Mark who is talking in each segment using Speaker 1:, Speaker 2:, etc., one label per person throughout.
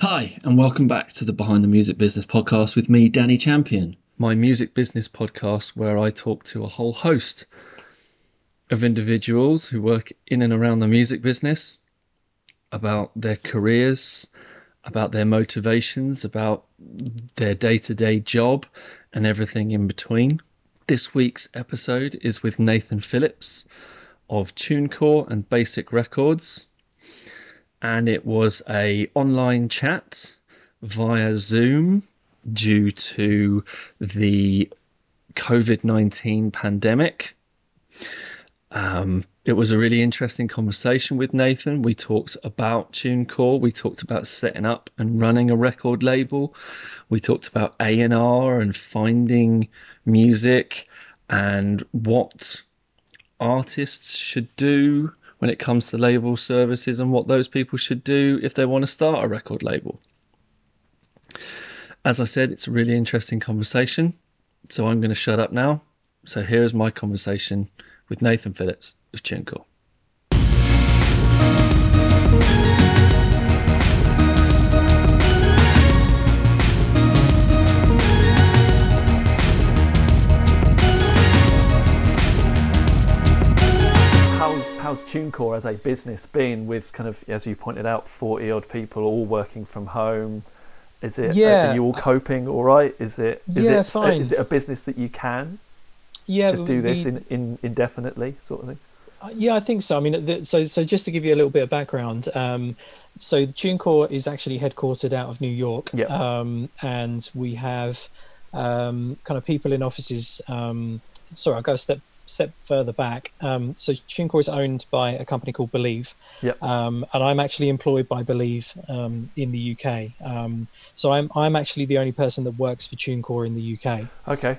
Speaker 1: Hi, and welcome back to the Behind the Music Business podcast with me, Danny Champion, my music business podcast where I talk to a whole host of individuals who work in and around the music business about their careers, about their motivations, about their day to day job, and everything in between. This week's episode is with Nathan Phillips of TuneCore and Basick Records and it was a online chat via Zoom due to the COVID nineteen pandemic. Um, it was a really interesting conversation with Nathan. We talked about TuneCore. We talked about setting up and running a record label. We talked about A and R and finding music and what artists should do when it comes to label services and what those people should do if they want to start a record label. As I said, it's a really interesting conversation, so I'm going to shut up now. So here's my conversation with Nathan Phillips of TuneCore.
Speaker 2: How's TuneCore as a business been with kind of, as you pointed out, 40 odd people all working from home? Is it,
Speaker 3: yeah.
Speaker 2: are you all coping all right? Is it, is
Speaker 3: yeah,
Speaker 2: it,
Speaker 3: fine.
Speaker 2: is it a business that you can
Speaker 3: yeah,
Speaker 2: just do this
Speaker 3: we,
Speaker 2: in, in, indefinitely sort of thing?
Speaker 3: Uh, yeah, I think so. I mean, the, so so just to give you a little bit of background, um, so TuneCore is actually headquartered out of New York,
Speaker 2: yeah.
Speaker 3: um, and we have um, kind of people in offices. Um, sorry, I'll go a step step further back. Um, so TuneCore is owned by a company called Believe,
Speaker 2: Yep.
Speaker 3: um, and I'm actually employed by Believe um, in the UK. Um, so I'm I'm actually the only person that works for TuneCore in the UK.
Speaker 2: Okay.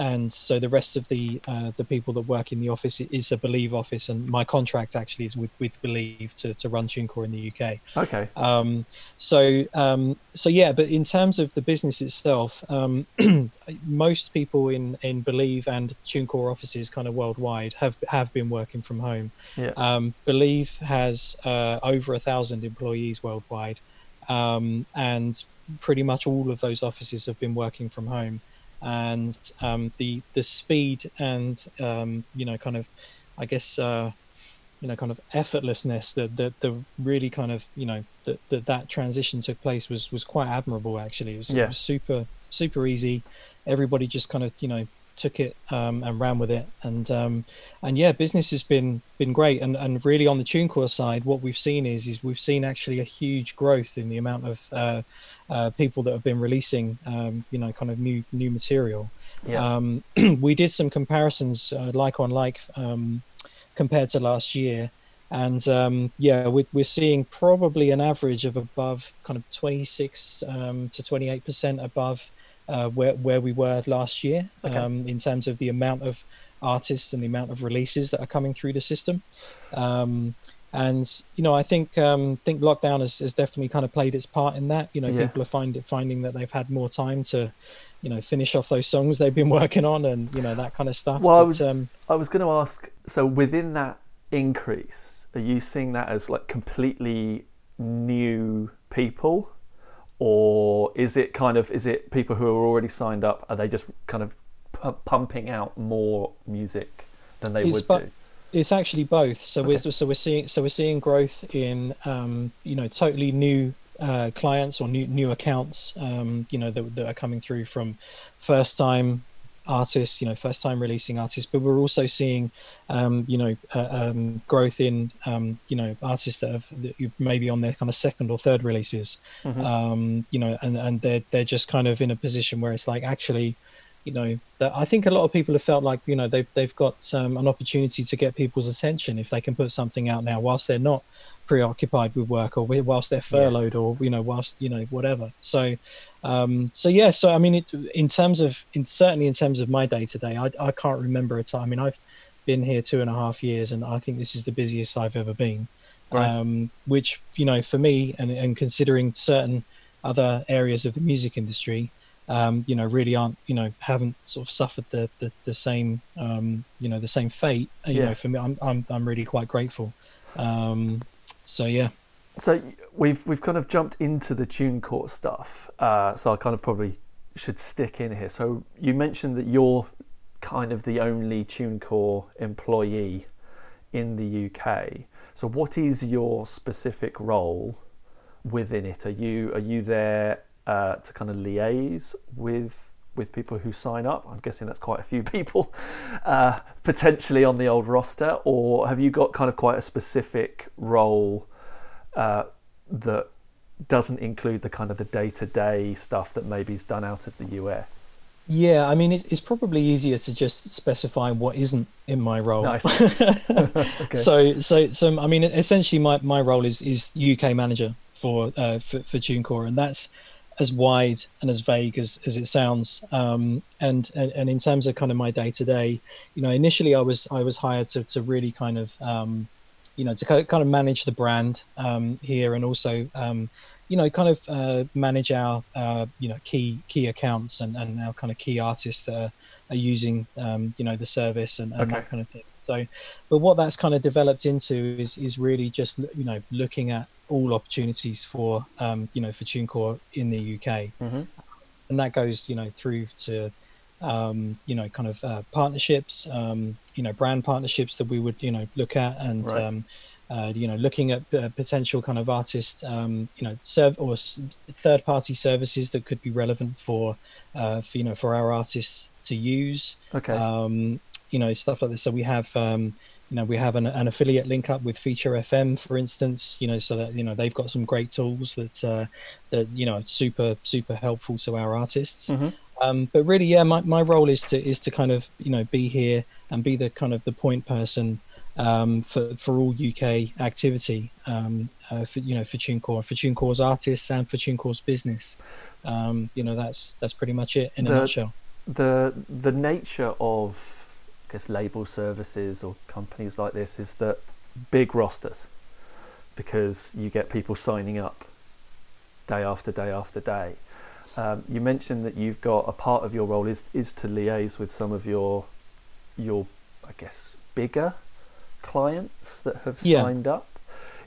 Speaker 3: And so the rest of the uh, the people that work in the office is a Believe office, and my contract actually is with, with Believe to, to run TuneCore in the UK.
Speaker 2: Okay.
Speaker 3: Um, so um, so yeah, but in terms of the business itself, um, most people in, in Believe and TuneCore offices, kind of worldwide, have have been working from home.
Speaker 2: Yeah.
Speaker 3: Um, Believe has uh, over a thousand employees worldwide, um, and pretty much all of those offices have been working from home and um, the the speed and um, you know kind of I guess uh, you know kind of effortlessness that the, the really kind of you know that that that transition took place was was quite admirable actually. It was,
Speaker 2: Yeah.
Speaker 3: it was super super easy. Everybody just kind of you know took it um, and ran with it. And um, and yeah business has been been great. And and really on the TuneCore side what we've seen is is we've seen actually a huge growth in the amount of uh, uh, people that have been releasing, um, you know, kind of new new material.
Speaker 2: Yeah.
Speaker 3: Um, we did some comparisons, uh, like on like, um, compared to last year, and um, yeah, we, we're seeing probably an average of above kind of 26 um, to 28 percent above uh, where where we were last year
Speaker 2: Okay.
Speaker 3: um, in terms of the amount of artists and the amount of releases that are coming through the system. And you know, I think um, think lockdown has, has definitely kind of played its part in that. You know,
Speaker 2: Yeah.
Speaker 3: people are find, finding that they've had more time to, you know, finish off those songs they've been working on and you know that kind of stuff.
Speaker 2: Well, I was
Speaker 3: um,
Speaker 2: I was going to ask. So within that increase, are you seeing that as like completely new people, or is it kind of is it people who are already signed up? Are they just kind of pu- pumping out more music than they would
Speaker 3: bu-
Speaker 2: do?
Speaker 3: It's actually both. So
Speaker 2: Okay.
Speaker 3: we're so we're seeing so we're seeing growth in um, you know totally new uh, clients or new new accounts um, you know that, that are coming through from first time artists you know first time releasing artists but we're also seeing um, you know uh, um, growth in um, you know artists that have that maybe on their kind of second or third releases
Speaker 2: Mhm.
Speaker 3: um, you know and and they're they're just kind of in a position where it's like actually you know that I think a lot of people have felt like you know they've they've got um, an opportunity to get people's attention if they can put something out now whilst they're not preoccupied with work or whilst they're furloughed or you know whilst you know whatever. So um so yeah so i mean it, in terms of in certainly in terms of my day to day i i can't remember a time. I mean i've been here two and a half years and i think this is the busiest i've ever been.
Speaker 2: Right.
Speaker 3: um which you know for me and and considering certain other areas of the music industry um, you know, really aren't, you know, haven't sort of suffered the the, the same, um, you know, the same fate. You
Speaker 2: Yeah.
Speaker 3: know, for me, I'm I'm I'm really quite grateful. Um, so yeah,
Speaker 2: So we've we've kind of jumped into the TuneCore stuff. Uh, so I kind of probably should stick in here. So you mentioned that you're kind of the only TuneCore employee in the UK. So what is your specific role within it? Are you are you there uh, to kind of liaise with with people who sign up? I'm guessing that's quite a few people uh, potentially on the old roster, or have you got kind of quite a specific role uh, that doesn't include the kind of the day to day stuff that maybe is done out of the US?
Speaker 3: yeah. I mean, it's, it's probably easier to just specify what isn't in my role.
Speaker 2: Nice. okay.
Speaker 3: So, so, so, I mean, essentially, my, my role is is UK manager for uh, for, for TuneCore, and that's as wide and as vague as, as it sounds. Um, and, and and in terms of kind of my day to day, you know, initially I was I was hired to to really kind of um, you know to ki- kind of manage the brand um, here, and also um, you know kind of uh, manage our uh, you know key key accounts and, and our kind of key artists that are, are using um, you know the service and, and
Speaker 2: Okay.
Speaker 3: that kind of thing. So, but what that's kind of developed into is is really just you know looking at all opportunities for um, you know for TuneCore in the UK,
Speaker 2: Mhm.
Speaker 3: and that goes you know through to um, you know kind of uh, partnerships, um, you know brand partnerships that we would you know look at and.
Speaker 2: Right.
Speaker 3: Um, uh, you know, looking at uh, potential kind of artist, um, you know, serve or s- third-party services that could be relevant for, uh, for you know, for our artists to use
Speaker 2: Okay.
Speaker 3: um, you know stuff like this so we have um, you know we have an, an affiliate link up with feature fm for instance you know so that you know they've got some great tools that uh, that you know super super helpful to our artists.
Speaker 2: Mhm.
Speaker 3: um, but really yeah my, my role is to is to kind of you know be here and be the kind of the point person um, for for all UK activity um, uh, for you know for TuneCore for TuneCore's artists and for TuneCore's business. Um, you know that's that's pretty much it in
Speaker 2: The-
Speaker 3: a nutshell.
Speaker 2: the the nature of guess label services or companies like this is that big rosters because you get people signing up day after day after day. Um, you mentioned that you've got a part of your role is is to liaise with some of your your I guess bigger clients that have
Speaker 3: Yeah.
Speaker 2: signed up.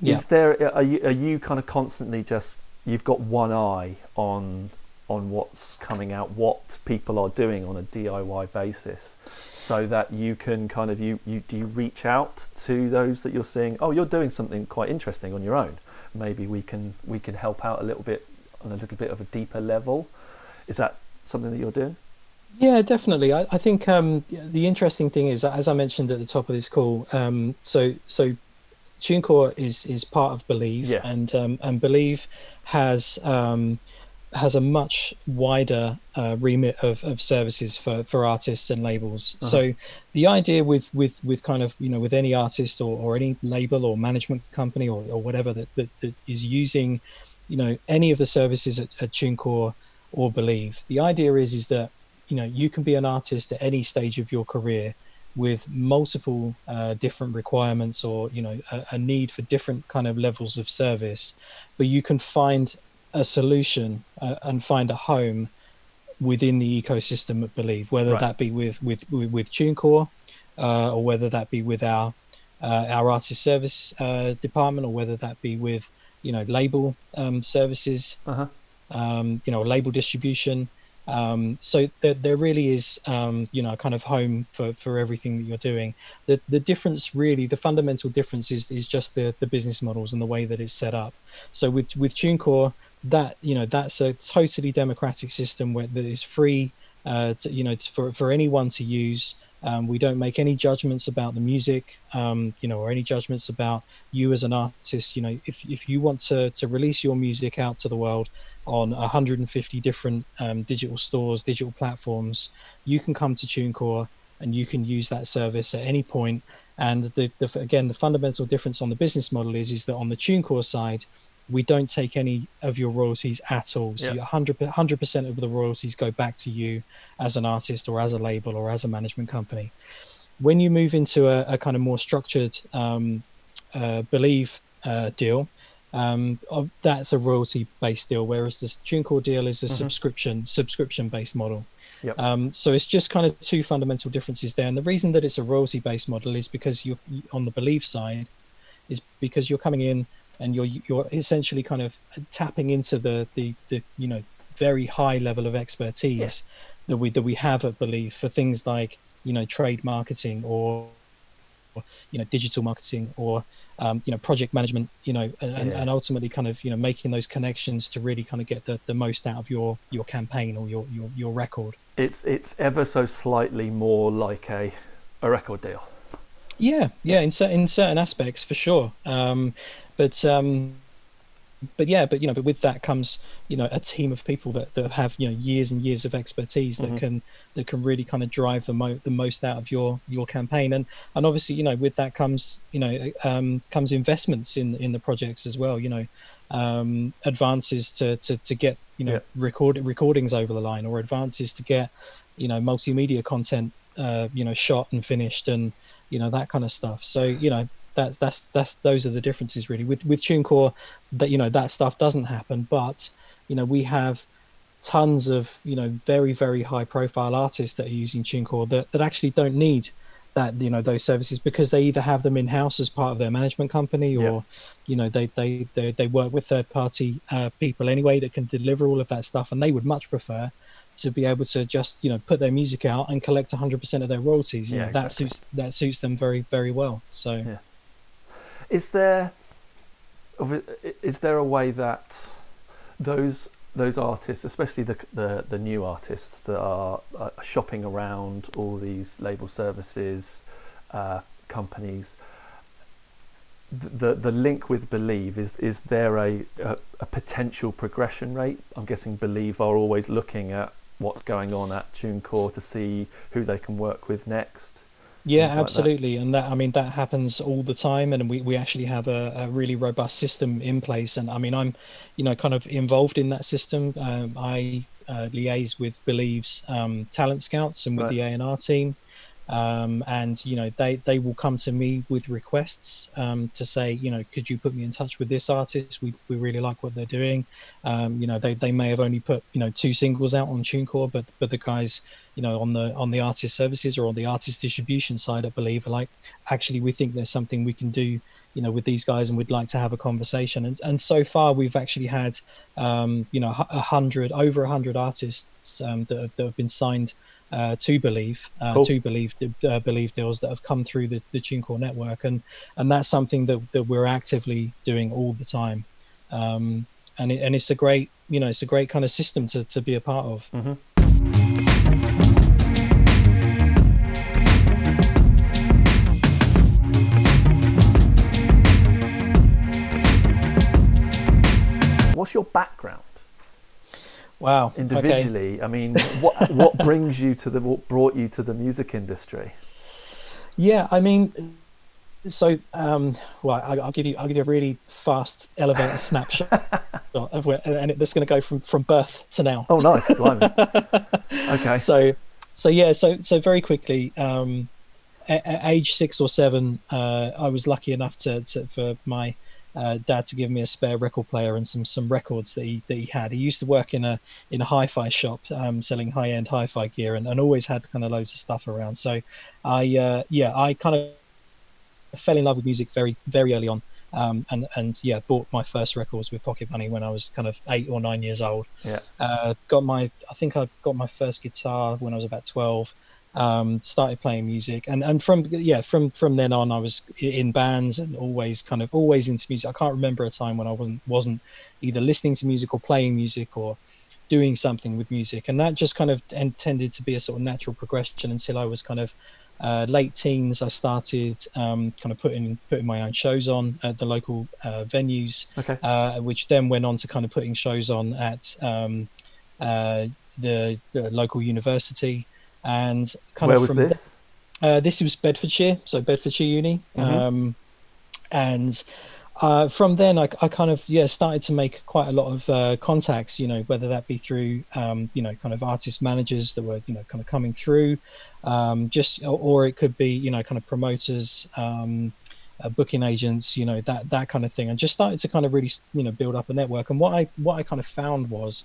Speaker 3: Yeah.
Speaker 2: Is there are you are you kind of constantly just you've got one eye on on what's coming out, what people are doing on a DIY basis, so that you can kind of you, you do you reach out to those that you're seeing, oh you're doing something quite interesting on your own. Maybe we can we can help out a little bit on a little bit of a deeper level. Is that something that you're doing?
Speaker 3: Yeah, definitely. I, I think um, the interesting thing is, as I mentioned at the top of this call, um, so so TuneCore is is part of Believe,
Speaker 2: Yeah.
Speaker 3: and um, and Believe has um, has a much wider uh, remit of, of services for, for artists and labels.
Speaker 2: Uh-huh.
Speaker 3: So the idea with, with, with kind of you know with any artist or, or any label or management company or, or whatever that, that, that is using you know any of the services at, at TuneCore or Believe, the idea is is that you know you can be an artist at any stage of your career with multiple uh, different requirements or you know a, a need for different kind of levels of service but you can find a solution uh, and find a home within the ecosystem at Believe whether
Speaker 2: Right.
Speaker 3: that be with with with, with TuneCore uh, or whether that be with our uh, our artist service uh, department or whether that be with you know label um, services
Speaker 2: Uh-huh.
Speaker 3: um, you know, label distribution. Um, so there, there really is, um, you know, a kind of home for, for everything that you're doing. The the difference really, the fundamental difference is is just the, the business models and the way that it's set up. So with with TuneCore, that you know that's a totally democratic system where that is free, uh, to, you know, to, for for anyone to use. Um, we don't make any judgments about the music, um, you know, or any judgments about you as an artist. You know, if if you want to to release your music out to the world, on 150 different um, digital stores, digital platforms, you can come to TuneCore and you can use that service at any point. And the, the again, the fundamental difference on the business model is is that on the TuneCore side, we don't take any of your royalties at all. So
Speaker 2: Yeah.
Speaker 3: your 100 percent of the royalties go back to you as an artist or as a label or as a management company. When you move into a, a kind of more structured um, uh, Believe uh, deal, um, that's a royalty based deal, whereas this TuneCore deal is a
Speaker 2: Mhm.
Speaker 3: subscription subscription based model.
Speaker 2: Yep.
Speaker 3: Um, so it's just kind of two fundamental differences there. And the reason that it's a royalty based model is because you're on the Believe side, is because you're coming in and you're you're essentially kind of tapping into the the, the you know very high level of expertise that we that we have at Believe for things like you know trade marketing or you know digital marketing or um, you know project management you know and,
Speaker 2: Yeah.
Speaker 3: and ultimately kind of you know making those connections to really kind of get the, the most out of your your campaign or your your, your record.
Speaker 2: It's it's ever so slightly more like a a record deal.
Speaker 3: yeah. Yeah. In certain in certain aspects for sure. Um but um but yeah but you know but with that comes you know a team of people that, that have you know years and years of expertise that
Speaker 2: Mhm.
Speaker 3: can that can really kind of drive the mo- the most out of your your campaign and and obviously you know with that comes you know um comes investments in in the projects as well you know um advances to to, to get you know
Speaker 2: Yeah.
Speaker 3: record recordings over the line or advances to get you know multimedia content uh you know shot and finished and you know that kind of stuff so you know that that's that's those are the differences really with with TuneCore that you know that stuff doesn't happen but you know we have tons of you know very very high profile artists that are using TuneCore that that actually don't need that you know those services because they either have them in house as part of their management company or
Speaker 2: Yeah.
Speaker 3: you know they they they, they work with third party uh, people anyway that can deliver all of that stuff and they would much prefer to be able to just you know put their music out and collect 100% of their royalties you
Speaker 2: Yeah,
Speaker 3: know that
Speaker 2: exactly.
Speaker 3: suits that suits them very very well so
Speaker 2: Yeah. Is there is there a way that those those artists, especially the the, the new artists that are, are shopping around all these label services, uh, companies, the the link with Believe is is there a, a a potential progression rate? I'm guessing Believe are always looking at what's going on at TuneCore to see who they can work with next.
Speaker 3: Yeah,
Speaker 2: things like
Speaker 3: absolutely, and that I mean that happens all the time, and we, we actually have a, a really robust system in place. And I mean, I'm, you know, kind of involved in that system. Um, I uh, liaise with Believe's um, talent scouts and with
Speaker 2: Right.
Speaker 3: the A and R team, um, and you know they they will come to me with requests um, to say, you know, could you put me in touch with this artist? We we really like what they're doing. Um, you know, they, they may have only put you know two singles out on TuneCore, but but the guys you know on the on the artist services or on the artist distribution side i Believe are like actually we think there's something we can do you know with these guys and we'd like to have a conversation and and so far we've actually had um you know a hundred over a hundred artists um that that have been signed uh, to Believe uh,
Speaker 2: Cool.
Speaker 3: to Believe uh, Believe deals that have come through the, the TuneCore network and and that's something that, that we're actively doing all the time um and it, and it's a great you know it's a great kind of system to, to be a part of
Speaker 2: Mm-hmm. What's your background
Speaker 3: wow okay.
Speaker 2: individually? I mean, what what brings you to the what brought you to the music industry?
Speaker 3: Yeah, I mean, so um, well, I, I'll give you I'll give you a really fast elevator snapshot of where, and it, that's going to go from from birth to now.
Speaker 2: Oh, nice, blimey. Okay,
Speaker 3: So, so yeah, so so very quickly, um, at, at age six or seven, uh, I was lucky enough to, to for my uh, dad to give me a spare record player and some some records that he that he had. He used to work in a in a hi-fi shop um, selling high-end hi-fi gear and, and always had kind of loads of stuff around. So, I uh, yeah, I kind of fell in love with music very very early on. Um, and and yeah, bought my first records with Pocket Money when I was kind of eight or nine years old.
Speaker 2: yeah,
Speaker 3: Uh, got my I think I got my first guitar when I was about twelve. Um, started playing music, and and from yeah from from then on I was in bands and always kind of always into music. I can't remember a time when I wasn't wasn't either listening to music or playing music or doing something with music, and that just kind of en- tended to be a sort of natural progression until I was kind of uh, late teens. I started um, kind of putting putting my own shows on at the local uh, venues
Speaker 2: okay,
Speaker 3: uh, which then went on to kind of putting shows on at um, uh, the, the local university and kind
Speaker 2: where
Speaker 3: of
Speaker 2: was
Speaker 3: from
Speaker 2: this?
Speaker 3: uh, this was Bedfordshire, so Bedfordshire Uni,
Speaker 2: Mhm.
Speaker 3: um, and uh, from then I, I kind of yeah started to make quite a lot of uh, contacts. You know, whether that be through um, you know kind of artist managers that were you know kind of coming through, um, just or, or it could be you know kind of promoters. Um, uh, booking agents, you know that that kind of thing, and just started to kind of really you know build up a network. And what I what I kind of found was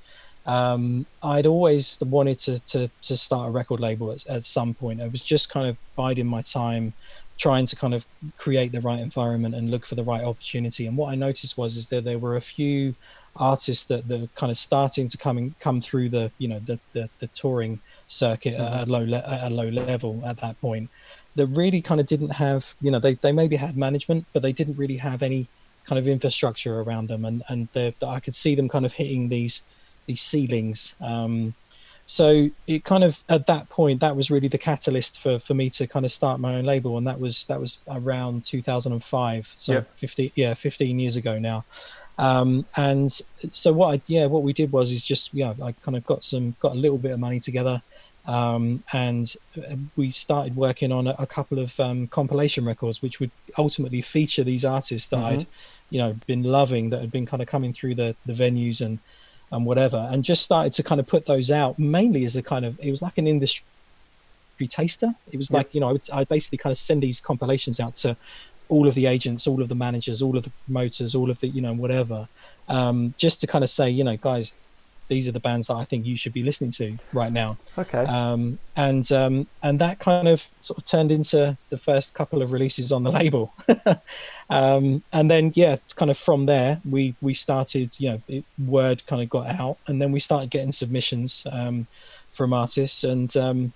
Speaker 3: um, I'd always wanted to, to to start a record label at, at some point. I was just kind of biding my time, trying to kind of create the right environment and look for the right opportunity. And what I noticed was is that there were a few artists that that kind of starting to come come through the you know the the, the touring circuit mm-hmm. at a low le- at a low level at that point that really kind of didn't have you know they, they maybe had management but they didn't really have any kind of infrastructure around them and and I could see them kind of hitting these these ceilings um, so it kind of at that point that was really the catalyst for for me to kind of start my own label and that was that was around 2005 so yep. 50 yeah 15 years ago now um, and so what I yeah what we did was is just yeah I kind of got some got a little bit of money together um, and uh, we started working on a, a couple of um, compilation records which would ultimately feature these artists that mm-hmm. I'd you know been loving that had been kind of coming through the the venues and and whatever and just started to kind of put those out mainly as a kind of it was like an industry taster it was like you know I would I basically kind of send these compilations out to all of the agents, all of the managers, all of the promoters, all of the you know whatever, um, just to kind of say, you know, guys, these are the bands that I think you should be listening to right now.
Speaker 2: Okay.
Speaker 3: Um, and um, and that kind of sort of turned into the first couple of releases on the label, um, and then yeah, kind of from there we we started, you know, it, word kind of got out, and then we started getting submissions um, from artists, and um,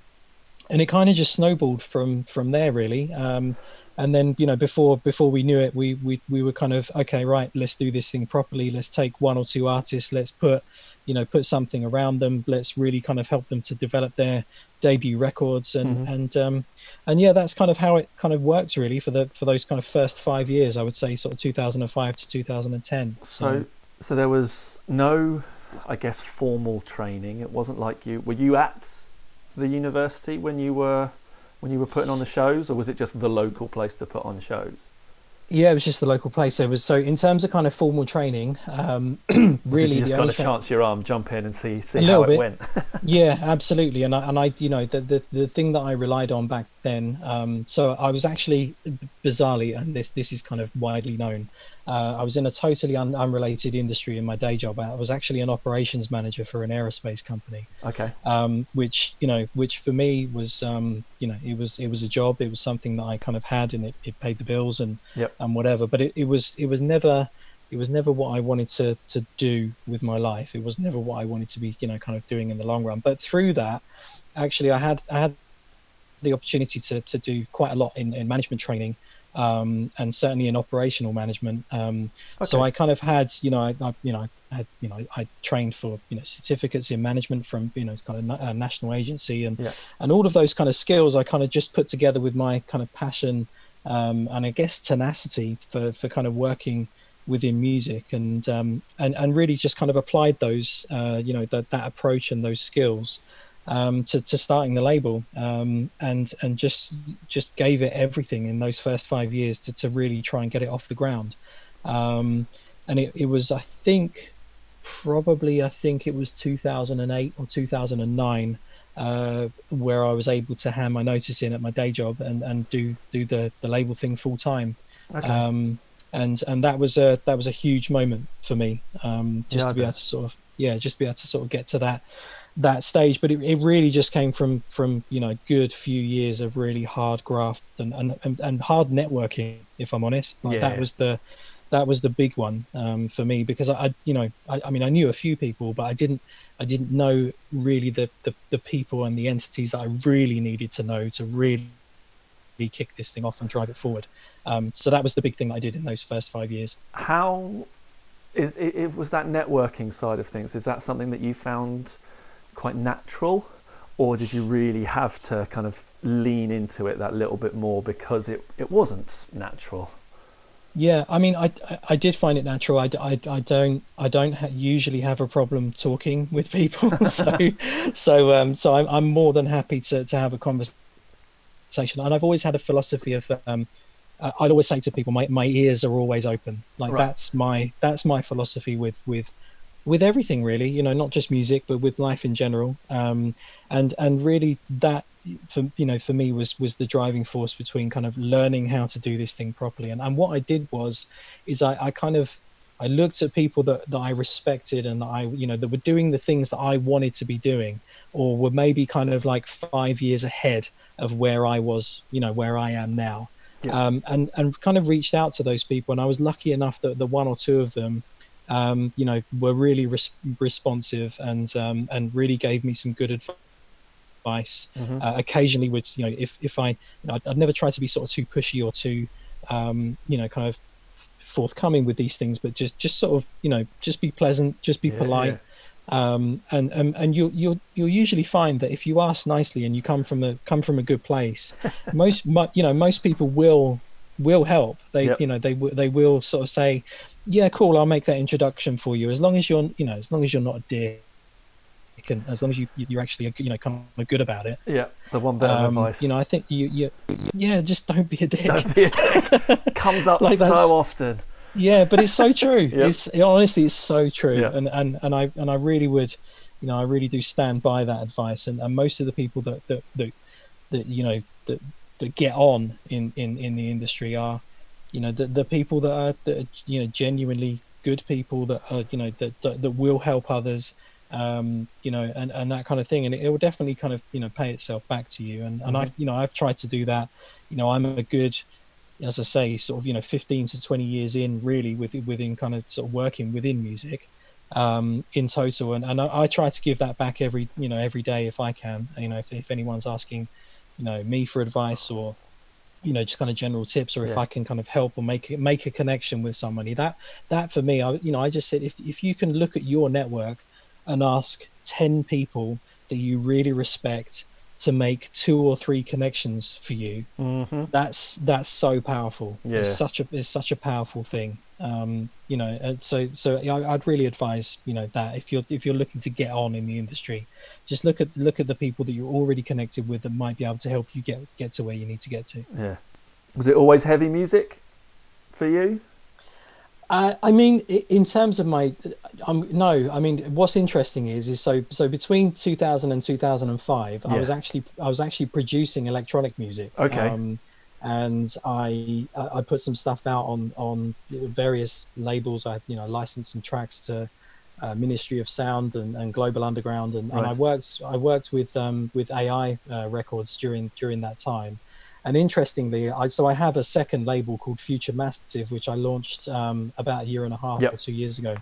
Speaker 3: and it kind of just snowballed from from there really. Um, and then you know before before we knew it we, we we were kind of okay right let's do this thing properly let's take one or two artists let's put you know put something around them let's really kind of help them to develop their debut records and mm-hmm. and um and yeah that's kind of how it kind of worked really for the for those kind of first five years i would say sort of 2005 to 2010
Speaker 2: so so there was no i guess formal training it wasn't like you were you at the university when you were when you were putting on the shows, or was it just the local place to put on shows?
Speaker 3: Yeah, it was just the local place. So it was so in terms of kind of formal training, um, really.
Speaker 2: You just kind of chance your arm, jump in and see see how it bit. went.
Speaker 3: yeah, absolutely. And I and I, you know, the the the thing that I relied on back then. Um, so I was actually bizarrely, and this this is kind of widely known. Uh, I was in a totally un- unrelated industry in my day job. I was actually an operations manager for an aerospace company.
Speaker 2: Okay.
Speaker 3: Um, which you know, which for me was, um, you know, it was it was a job. It was something that I kind of had, and it, it paid the bills and
Speaker 2: yep.
Speaker 3: and whatever. But it, it was it was never it was never what I wanted to to do with my life. It was never what I wanted to be, you know, kind of doing in the long run. But through that, actually, I had I had the opportunity to to do quite a lot in, in management training um, and certainly in operational management. Um, okay. So I kind of had, you know, I, I, you know, I had, you know, I trained for, you know, certificates in management from, you know, kind of a national agency and,
Speaker 2: yeah.
Speaker 3: and all of those kind of skills I kind of just put together with my kind of passion um, and I guess tenacity for, for kind of working within music and, um, and, and really just kind of applied those, uh, you know, that, that approach and those skills um, to, to starting the label um, and and just just gave it everything in those first five years to, to really try and get it off the ground. Um, and it, it was I think probably I think it was 2008 or 2009 uh, where I was able to hand my notice in at my day job and, and do do the, the label thing full time.
Speaker 2: Okay.
Speaker 3: Um, and and that was a that was a huge moment for me um, just yeah, to be able to sort of yeah just be able to sort of get to that that stage but it, it really just came from from you know good few years of really hard graft and and, and hard networking if i'm honest. Like yeah. that was the that was the big one um, for me because I, I you know I, I, mean I knew a few people but I didn't I didn't know really the, the the people and the entities that I really needed to know to really kick this thing off and drive it forward. Um, so that was the big thing I did in those first five years.
Speaker 2: How is it, it was that networking side of things is that something that you found quite natural, or did you really have to kind of lean into it that little bit more because it, it wasn't natural?
Speaker 3: Yeah, I mean, I, I did find it natural. I, I, I don't I don't ha- usually have a problem talking with people, so so um so I'm I'm more than happy to, to have a conversation. And I've always had a philosophy of um, I'd always say to people, my, my ears are always open. Like right. that's my that's my philosophy with with with everything really you know not just music but with life in general. Um, and and really that for you know for me was was the driving force between kind of learning how to do this thing properly. And, and what i did was is I, I kind of i looked at people that, that i respected and that i you know that were doing the things that i wanted to be doing or were maybe kind of like five years ahead of where i was you know where i am now. Yeah. um, and and kind of reached out to those people. And i was lucky enough that the one or two of them um, you know, were really res- responsive and um, and really gave me some good advice. Mm-hmm. Uh, occasionally, would you know, if if I, you know, I'd, I'd, never try to be sort of too pushy or too, um, you know, kind of forthcoming with these things, but just just sort of, you know, just be pleasant, just be yeah, polite. Yeah. Um, and and and you you'll you'll usually find that if you ask nicely and you come from a come from a good place, most you know most people will will help. They yep. you know they they will sort of say, yeah, cool, I'll make that introduction for you. As long as you're, you know, as long as you're not a dick, and as long as you you're actually, you know, kind of good about it.
Speaker 2: Yeah, the one bit um, of advice.
Speaker 3: You know, I think you, you, yeah, just don't be a dick.
Speaker 2: Don't be a dick. Comes up like so often.
Speaker 3: Yeah, but it's so true. yep. It's it, honestly, it's so true, yeah. and and and I and I really would, you know, I really do stand by that advice. And, and most of the people that that that, that you know that that get on in in in the industry are you know the the people that are, that are you know genuinely good people that are you know that that, that will help others um, you know, and, and that kind of thing. And it, it, will definitely kind of, you know, pay itself back to you. And, and mm-hmm. I, you know, I've tried to do that. You know, I'm a good, as I say, sort of, you know, 15 to 20 years in really with, within kind of sort of working within music um, in total. And, and I, I, try to give that back every, you know, every day if I can, you know, if, if anyone's asking, you know, me for advice or, you know just kind of general tips or if yeah. i can kind of help or make make a connection with somebody that that for me i you know i just said if, if you can look at your network and ask 10 people that you really respect to make two or three connections for you mm-hmm. that's that's so powerful yeah it's such a it's such a powerful thing um, you know so so I, would really advise you know that if you're if you're looking to get on in the industry just look at look at the people that you're already connected with that might be able to help you get get to where you need to get to
Speaker 2: yeah was it always heavy music for you
Speaker 3: uh, I mean, in terms of my, um, no. I mean, what's interesting is, is so so between 2000 and 2005, yeah. I was actually I was actually producing electronic music.
Speaker 2: Okay. Um,
Speaker 3: and I I put some stuff out on on various labels. I you know licensed some tracks to uh, Ministry of Sound and, and Global Underground, and, right. and I worked I worked with um, with AI uh, Records during during that time. And interestingly, I, so I have a second label called Future Massive, which I launched um, about a year and a half yep. or two years ago.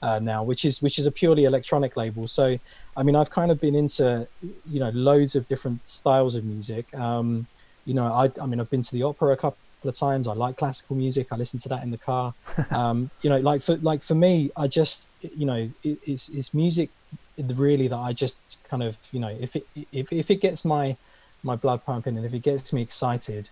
Speaker 3: Uh, now, which is which is a purely electronic label. So, I mean, I've kind of been into you know loads of different styles of music. Um, you know, I, I mean, I've been to the opera a couple of times. I like classical music. I listen to that in the car. um, you know, like for like for me, I just you know, it, it's it's music really that I just kind of you know, if it if if it gets my my blood pumping and if it gets me excited,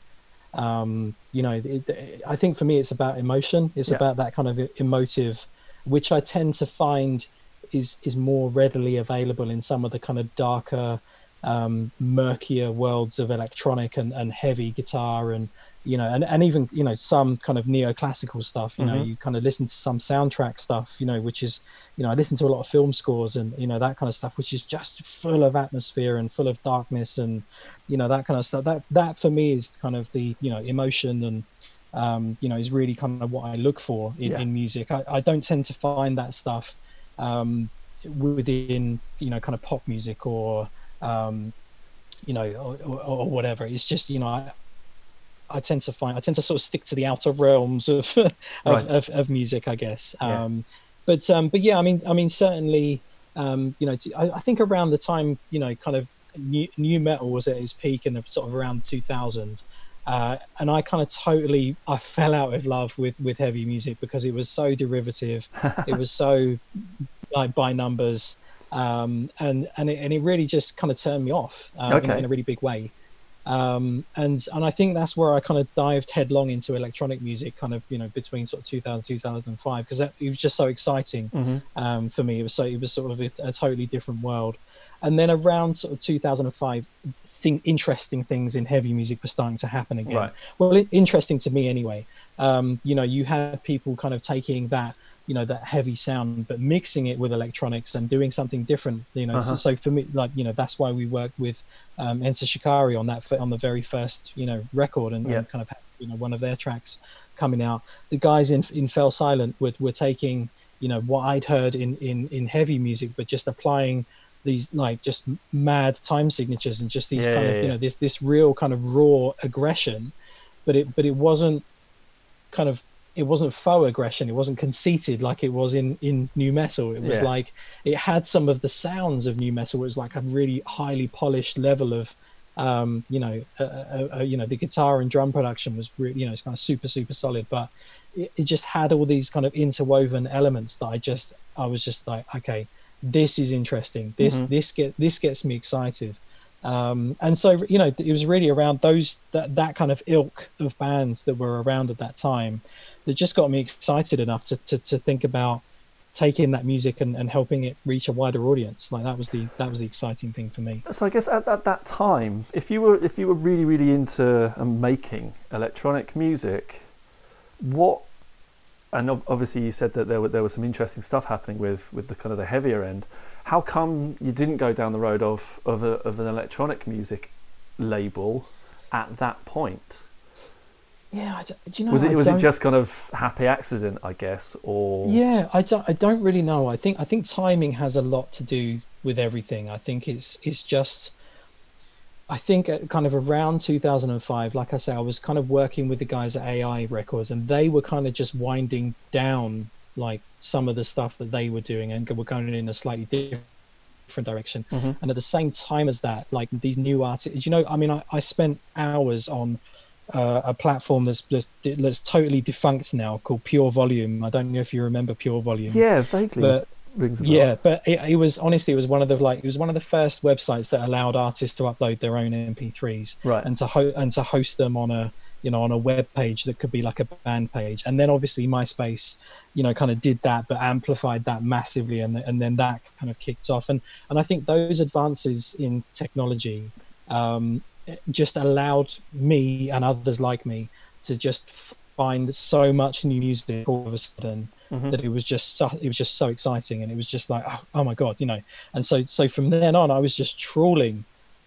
Speaker 3: um, you know, it, it, I think for me it's about emotion. It's yeah. about that kind of emotive, which I tend to find is is more readily available in some of the kind of darker um, murkier worlds of electronic and, and heavy guitar and you know and, and even you know some kind of neoclassical stuff you mm-hmm. know you kind of listen to some soundtrack stuff you know which is you know i listen to a lot of film scores and you know that kind of stuff which is just full of atmosphere and full of darkness and you know that kind of stuff that that for me is kind of the you know emotion and um, you know is really kind of what i look for in, yeah. in music I, I don't tend to find that stuff um, within you know kind of pop music or um, you know, or, or, or, whatever. It's just you know, I, I tend to find I tend to sort of stick to the outer realms of of, right. of, of, music, I guess. Yeah. Um, but um, but yeah, I mean, I mean, certainly, um, you know, I, I, think around the time you know, kind of new, nu metal was at its peak in the sort of around 2000. Uh, and I kind of totally I fell out of love with with heavy music because it was so derivative, it was so like by numbers, um, and and it, and it really just kind of turned me off um, okay. in, in, a really big way. Um, and and I think that's where I kind of dived headlong into electronic music, kind of you know between sort of 2000 2005, because it was just so exciting mm-hmm. Um, for me. It was so it was sort of a, a, totally different world. And then around sort of 2005, think interesting things in heavy music were starting to happen again. Right. Well, it, interesting to me anyway. Um, you know, you had people kind of taking that you know that heavy sound but mixing it with electronics and doing something different you know uh-huh. so for me like you know that's why we worked with um Enter Shikari on that on the very first you know record and, yeah. and kind of you know one of their tracks coming out the guys in in Fell Silent were, were taking you know what I'd heard in in in heavy music but just applying these like just mad time signatures and just these yeah, kind yeah, of you know this this real kind of raw aggression but it but it wasn't kind of it wasn't faux aggression. It wasn't conceited like it was in in nu metal. It was yeah. like it had some of the sounds of nu metal. It was like a really highly polished level of, um, you know, uh, uh, uh, you know, the guitar and drum production was really, you know, it's kind of super super solid. But it, it just had all these kind of interwoven elements that I just I was just like, okay, this is interesting. This mm-hmm. this get this gets me excited. Um, and so you know it was really around those that that kind of ilk of bands that were around at that time that just got me excited enough to, to, to think about taking that music and, and helping it reach a wider audience. Like that was the that was the exciting thing for me.
Speaker 2: So i guess at, at that time if you were if you were really really into um, making electronic music what and obviously you said that there were there was some interesting stuff happening with with the kind of the heavier end how come you didn't go down the road of of, a, of an electronic music label at that point
Speaker 3: yeah, I, do you know?
Speaker 2: Was it was it just kind of happy accident, I guess, or
Speaker 3: yeah, I don't I don't really know. I think I think timing has a lot to do with everything. I think it's it's just. I think kind of around 2005, like I say, I was kind of working with the guys at AI Records, and they were kind of just winding down like some of the stuff that they were doing, and were going in a slightly different direction. Mm-hmm. And at the same time as that, like these new artists, you know, I mean, I, I spent hours on uh, a platform that's, that's, that's totally defunct now called Pure Volume. I don't know if you remember Pure Volume.
Speaker 2: Yeah, vaguely.
Speaker 3: But yeah, but it, it, was honestly it was one of the like it was one of the first websites that allowed artists to upload their own MP3s,
Speaker 2: right?
Speaker 3: And to ho- and to host them on a you know on a web page that could be like a band page. And then obviously MySpace, you know, kind of did that, but amplified that massively, and and then that kind of kicked off. And and I think those advances in technology um, just allowed me and others like me to just find so much new music all of a sudden mm-hmm. that it was just so, it was just so exciting and it was just like oh, oh, my god you know and so so from then on I was just trawling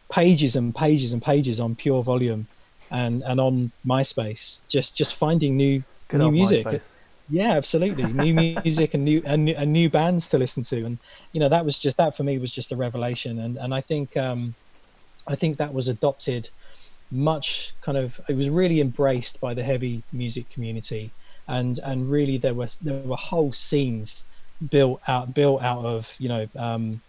Speaker 3: pages and pages and pages on Pure Volume and and on MySpace just just finding new Good new music. MySpace. yeah absolutely. New music and new, and new and new bands to listen to. And you know that was just that for me was just a revelation. And and I think um I think that was adopted much kind of it was really embraced by the heavy music community. And and really there were there were whole scenes built out built out of you know um,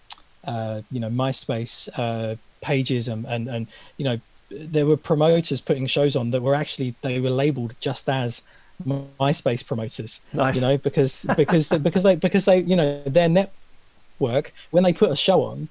Speaker 3: uh, you know MySpace uh, pages and, and and you know there were promoters putting shows on that were actually they were labeled just as MySpace promoters
Speaker 2: nice.
Speaker 3: you know because because because they because they you know their network when they put a show on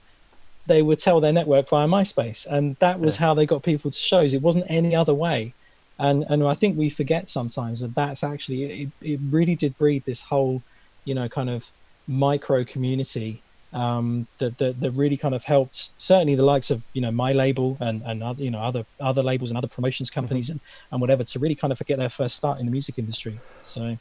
Speaker 3: they would tell their network via MySpace, and that was yeah. how they got people to shows. It wasn't any other way, and and I think we forget sometimes that that's actually it. It really did breed this whole, you know, kind of micro community um, that, that that really kind of helped certainly the likes of you know my label and and other, you know other other labels and other promotions companies mm-hmm. and and whatever to really kind of get their first start in the music industry. So.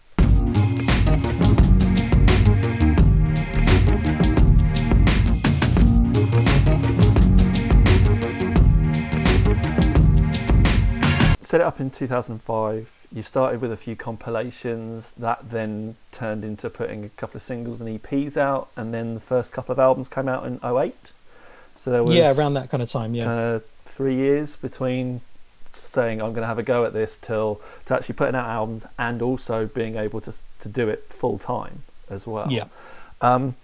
Speaker 2: Set it up in 2005. You started with a few compilations. That then turned into putting a couple of singles and EPs out, and then the first couple of albums came out in 08.
Speaker 3: So there was yeah, around that kind of time. Yeah,
Speaker 2: three years between saying I'm going to have a go at this till to actually putting out albums and also being able to to do it full time as well.
Speaker 3: Yeah.
Speaker 2: Um,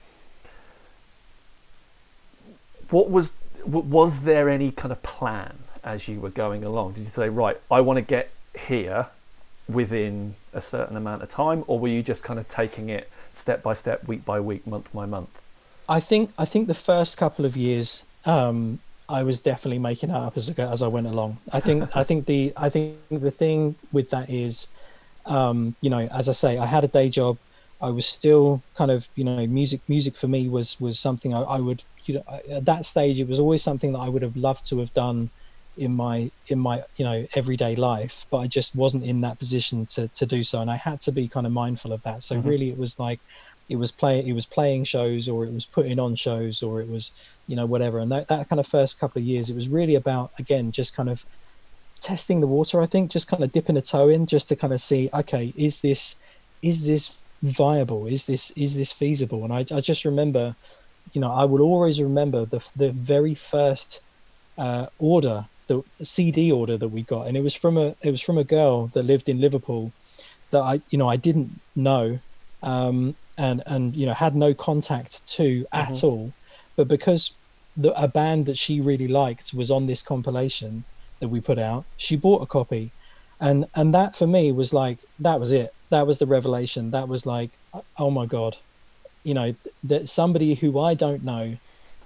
Speaker 2: what was was there any kind of plan as you were going along? Did you say, right, I want to get here within a certain amount of time, or were you just kind of taking it step by step, week by week, month by month?
Speaker 3: I think I think the first couple of years, um, I was definitely making it up as I, as I went along. I think I think the I think the thing with that is, um, you know, as I say, I had a day job. I was still kind of you know music music for me was was something I, I would you know at that stage it was always something that I would have loved to have done in my in my you know everyday life but i just wasn't in that position to to do so and i had to be kind of mindful of that. So mm-hmm. really it was like it was play it was playing shows or it was putting on shows or it was you know whatever. And that, that kind of first couple of years it was really about again just kind of testing the water i think just kind of dipping a toe in just to kind of see okay is this is this viable? Is this is this feasible? And i, I just remember you know i would always remember the the very first uh, order the cd order that we got and it was from a it was from a girl that lived in liverpool that i you know i didn't know um, and and you know had no contact to at mm-hmm. all. But because the, a band that she really liked was on this compilation that we put out she bought a copy. And and that for me was like that was it. That was the revelation. That was like oh my god. You know that somebody who i don't know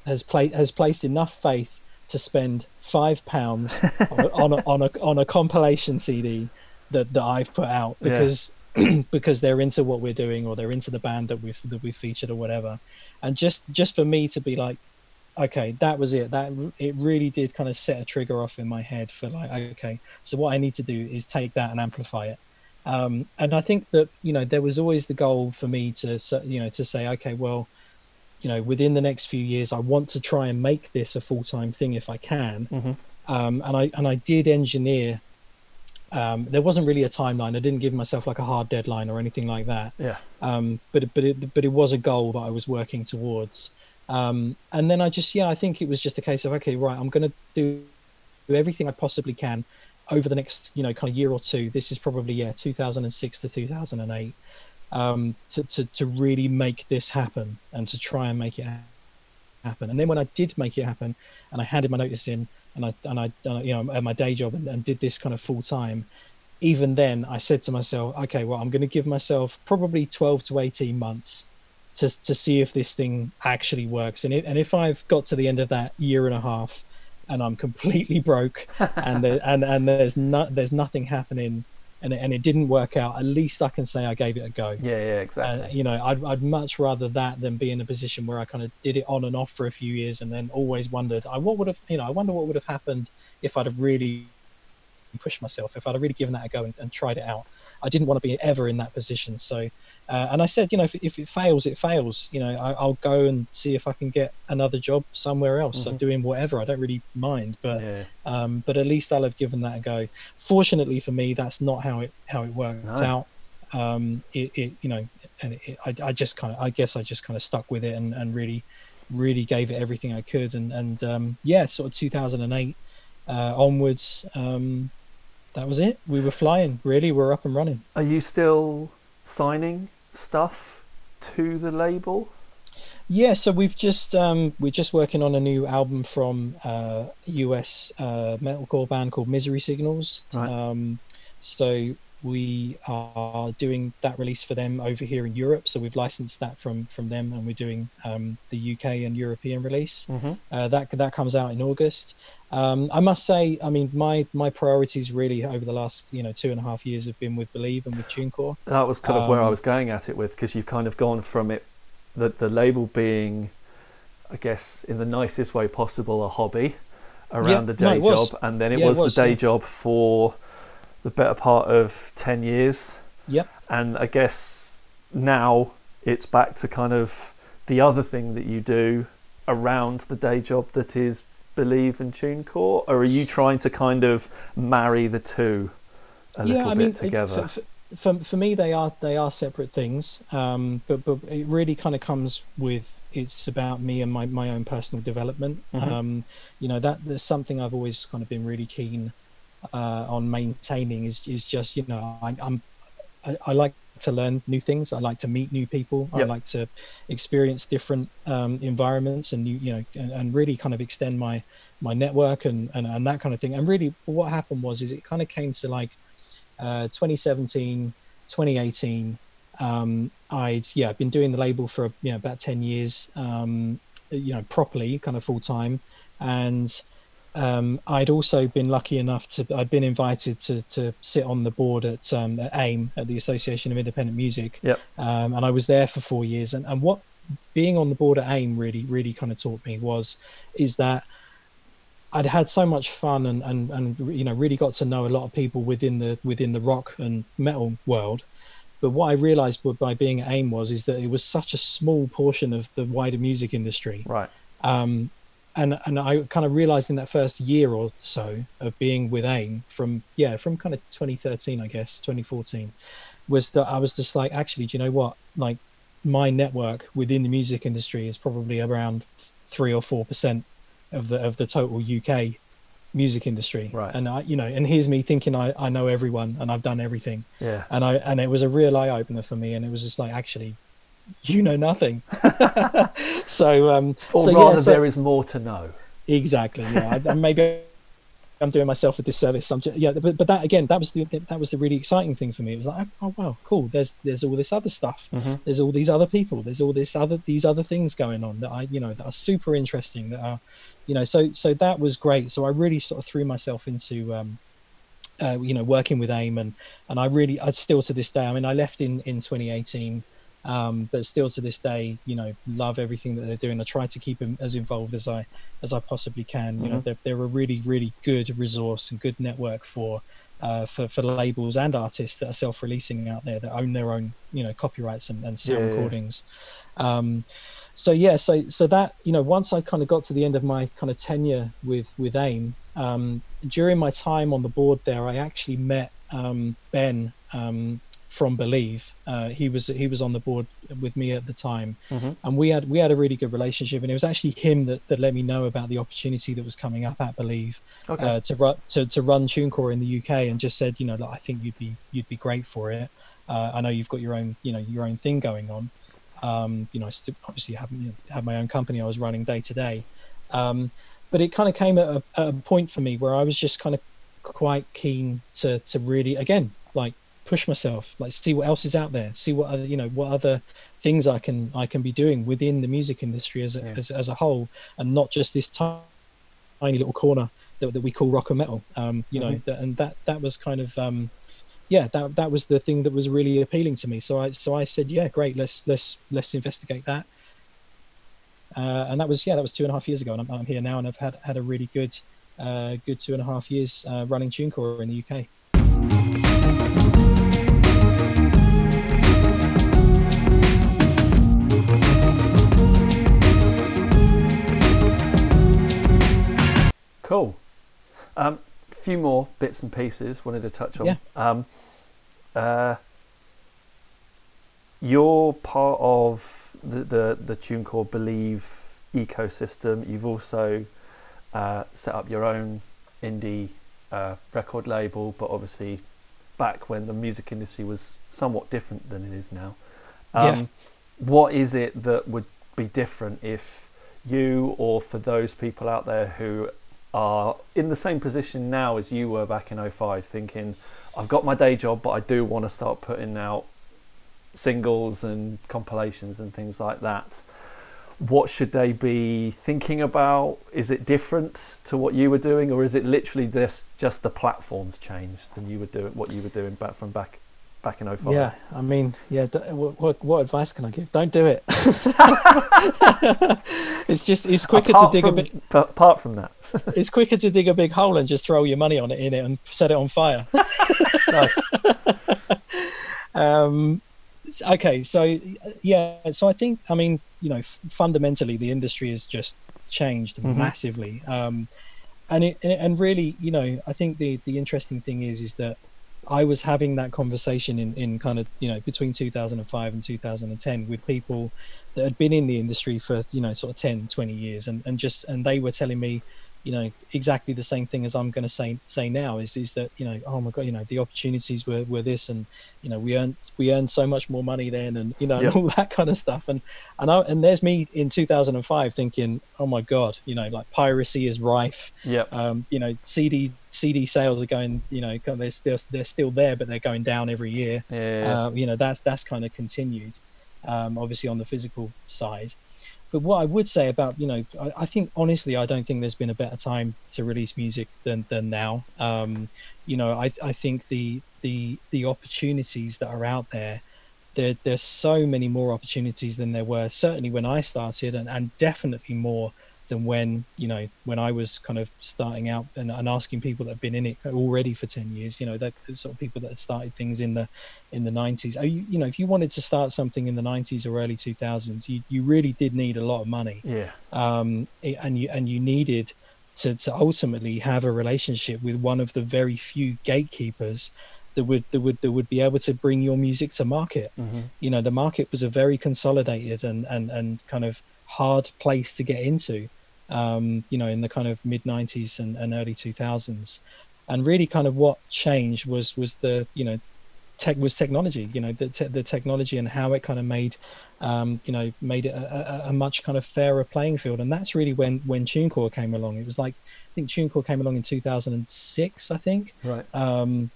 Speaker 3: has played has placed enough faith to spend five pounds on, a, on, a, on a on a compilation cd that that i've put out because because they're into what we're doing or they're into the band that we've that we featured or whatever. And just just for me to be like okay that was it. That it really did kind of set a trigger off in my head for like okay so what i need to do is take that and amplify it. Um, and i think that you know there was always the goal for me to you know to say okay well you know within the next few years i want to try and make this a full-time thing if i can mm-hmm. um, and i and i did engineer um, there wasn't really a timeline. I didn't give myself like a hard deadline or anything like that.
Speaker 2: Yeah.
Speaker 3: Um, but but it but it was a goal that I was working towards. Um, and then I just yeah I think it was just a case of okay right I'm going to do everything I possibly can over the next you know kind of year or two. This is probably yeah 2006 to 2008 um, to to to really make this happen and to try and make it happen. And then when I did make it happen and I handed my notice in and I and I, you know at my day job and, and did this kind of full time, even then I said to myself, okay, well I'm going to give myself probably 12 to 18 months to to see if this thing actually works, and it, and if I've got to the end of that year and a half and I'm completely broke and there, and and there's not there's nothing happening and it, and it didn't work out, at least I can say I gave it a go.
Speaker 2: Yeah, yeah, exactly.
Speaker 3: Uh, you know, I'd I'd much rather that than be in a position where I kind of did it on and off for a few years and then always wondered, I what would have, you know, I wonder what would have happened if I'd have really pushed myself, if I'd have really given that a go and, and tried it out. I didn't want to be ever in that position, so uh, and I said, you know, if, if, it fails, it fails. You know, I, will go and see if I can get another job somewhere else. Mm-hmm. I'm doing whatever. I don't really mind, but yeah. um, but at least I'll have given that a go. Fortunately for me, that's not how it how it worked no. out. Um, it, it, you know, and it, I, I just kind of, I guess I just kind of stuck with it and, and really, really gave it everything I could. And and um, yeah, sort of 2008 uh, onwards, um, that was it. We were flying. Really, we're up and running.
Speaker 2: Are you still signing stuff to the label?
Speaker 3: Yeah, so we've just um, we're just working on a new album from uh, US uh, metalcore band called Misery Signals. Right. Um, so we are doing that release for them over here in Europe. So we've licensed that from from them, and we're doing um, the UK and European release. Mm-hmm. Uh, that that comes out in August. Um, I must say, I mean, my my priorities really over the last you know two and a half years have been with Believe and with TuneCore.
Speaker 2: That was kind of where I um, was going at it with because you've kind of gone from it, the the label being, I guess, in the nicest way possible, a hobby around the day no, job, and then it, yeah, was, it was, the day yeah. job for the better part of ten years.
Speaker 3: Yep.
Speaker 2: And I guess now it's back to kind of the other thing that you do around the day job that is Believe in TuneCore, or are you trying to kind of marry the two a yeah, little I bit mean, together?
Speaker 3: For, for, for, me, they are they are separate things, um, but but it really kind of comes with it's about me and my, my own personal development. Mm-hmm. Um, you know that there's something I've always kind of been really keen uh, on maintaining is is just you know I, I'm I, I like to learn new things. I like to meet new people. Yep. I like to experience different um, environments and new, you know, and, and, really kind of extend my my network and, and and that kind of thing. And really, what happened was is it kind of came to like uh, 2017, 2018. Um, I'd yeah, I've been doing the label for you know about ten years. Um, you know, properly, kind of full time, and um, I'd also been lucky enough to I'd been invited to to sit on the board at, um, at AIM at the Association of Independent Music.
Speaker 2: Yep.
Speaker 3: Um, and I was there for four years. And, and what being on the board at AIM really really kind of taught me was is that I'd had so much fun and, and, and you know really got to know a lot of people within the within the rock and metal world. But what I realised by being at AIM was is that it was such a small portion of the wider music industry.
Speaker 2: Right.
Speaker 3: Um, and and I kind of realised in that first year or so of being with AIM from yeah from kind of 2013 I guess 2014 was that I was just like actually do you know what like my network within the music industry is probably around three or four percent of the of the total UK music industry.
Speaker 2: Right.
Speaker 3: And I, you know, and here's me thinking I, I know everyone and I've done everything.
Speaker 2: Yeah.
Speaker 3: And I and it was a real eye opener for me. And it was just like, actually, you know nothing. so um,
Speaker 2: or
Speaker 3: so,
Speaker 2: rather,
Speaker 3: yeah, so,
Speaker 2: there is more to know.
Speaker 3: Exactly. Yeah. I, maybe I'm doing myself a disservice. I'm just, yeah, but, but that again, that was the that was the really exciting thing for me. It was like, oh wow, cool. There's there's all this other stuff.
Speaker 2: Mm-hmm.
Speaker 3: There's all these other people. There's all this other these other things going on that I you know that are super interesting. That are, you know, so so that was great. So I really sort of threw myself into, um, uh, you know, working with AIM and and I really I still to this day. I mean, I left in in 2018. Um, but still to this day, you know, love everything that they're doing. I try to keep them as involved as I as I possibly can. You mm-hmm. know, they're, they're a really really good resource and good network for uh, for for labels and artists that are self-releasing out there that own their own you know copyrights and, and sound yeah, recordings. Yeah. Um, so yeah, so so that you know, once I kind of got to the end of my kind of tenure with with AIM, um, during my time on the board there, I actually met um, Ben um, from Believe. Uh, he was he was on the board with me at the time,
Speaker 2: mm-hmm.
Speaker 3: and we had we had a really good relationship. And it was actually him that, that let me know about the opportunity that was coming up at Believe
Speaker 2: okay.
Speaker 3: uh, to run to, to run TuneCore in the UK, and just said, you know, like, I think you'd be you'd be great for it. Uh, I know you've got your own you know your own thing going on. Um, you know, I still obviously have you know, have my own company I was running day to day, um, but it kind of came at a, at a point for me where I was just kind of quite keen to to really again like push myself, like see what else is out there, see what other you know what other things I can I can be doing within the music industry as a, yeah. as, as a whole, and not just this tiny, little corner that, that we call rock and metal. Um, you mm-hmm. know, that, and that that was kind of um, yeah, that that was the thing that was really appealing to me. So I so I said, yeah, great, let's let's let's investigate that. Uh, and that was yeah, that was two and a half years ago, and I'm, I'm here now, and I've had had a really good uh, good two and a half years uh, running TuneCore in the UK.
Speaker 2: Cool. A um, few more bits and pieces wanted to touch on.
Speaker 3: Yeah.
Speaker 2: Um, uh, you're part of the, the, the TuneCore Believe ecosystem. You've also uh, set up your own indie uh, record label, but obviously back when the music industry was somewhat different than it is now. Um,
Speaker 3: yeah.
Speaker 2: What is it that would be different if you or for those people out there who are in the same position now as you were back in 05 thinking I've got my day job but I do want to start putting out singles and compilations and things like that. What should they be thinking about? Is it different to what you were doing or is it literally this just the platforms changed than you were doing what you were doing back from back back in 05.
Speaker 3: Yeah, I mean, yeah. What, what, what advice can I give? Don't do it. it's just it's quicker
Speaker 2: apart
Speaker 3: to dig
Speaker 2: from,
Speaker 3: a big.
Speaker 2: Apart from that,
Speaker 3: it's quicker to dig a big hole and just throw your money on it in it and set it on fire.
Speaker 2: nice.
Speaker 3: um, okay, so yeah, so I think I mean you know fundamentally the industry has just changed mm-hmm. massively. Um, and it and really you know I think the the interesting thing is is that I was having that conversation in, in kind of you know between 2005 and 2010 with people that had been in the industry for you know sort of 10 20 years and, and just and they were telling me you know exactly the same thing as I'm going to say say now is is that you know oh my god you know the opportunities were, were this and you know we earned we earned so much more money then and you know all that kind of stuff. And and I, and there's me in 2005 thinking oh my god you know like piracy is rife.
Speaker 2: Yeah.
Speaker 3: Um you know CD CD sales are going you know they're still they're still there but they're going down every year.
Speaker 2: Yeah,
Speaker 3: uh, you know that's that's kind of continued um obviously on the physical side but what I would say about you know, I, I, think honestly, I don't think there's been a better time to release music than than now. Um, you know, I I think the the the opportunities that are out there, there there's so many more opportunities than there were certainly when I started, and and definitely more than when you know when I was kind of starting out and, and asking people that have been in it already for ten years. You know, that sort of people that had started things in the in the nineties. Oh, you, you know, if you wanted to start something in the nineties or early two thousands, you you really did need a lot of money.
Speaker 2: Yeah.
Speaker 3: Um, and you and you needed to to ultimately have a relationship with one of the very few gatekeepers that would that would that would be able to bring your music to market.
Speaker 2: Mm-hmm.
Speaker 3: You know, the market was a very consolidated and and and kind of hard place to get into um, you know, in the kind of mid '90s and, and early 2000s, and really kind of what changed was was the you know tech was technology you know the, te- the technology and how it kind of made um, you know made it a, a, a, much kind of fairer playing field. And that's really when when TuneCore came along. It was like I think TuneCore came along in 2006 I think.
Speaker 2: Right.
Speaker 3: Um,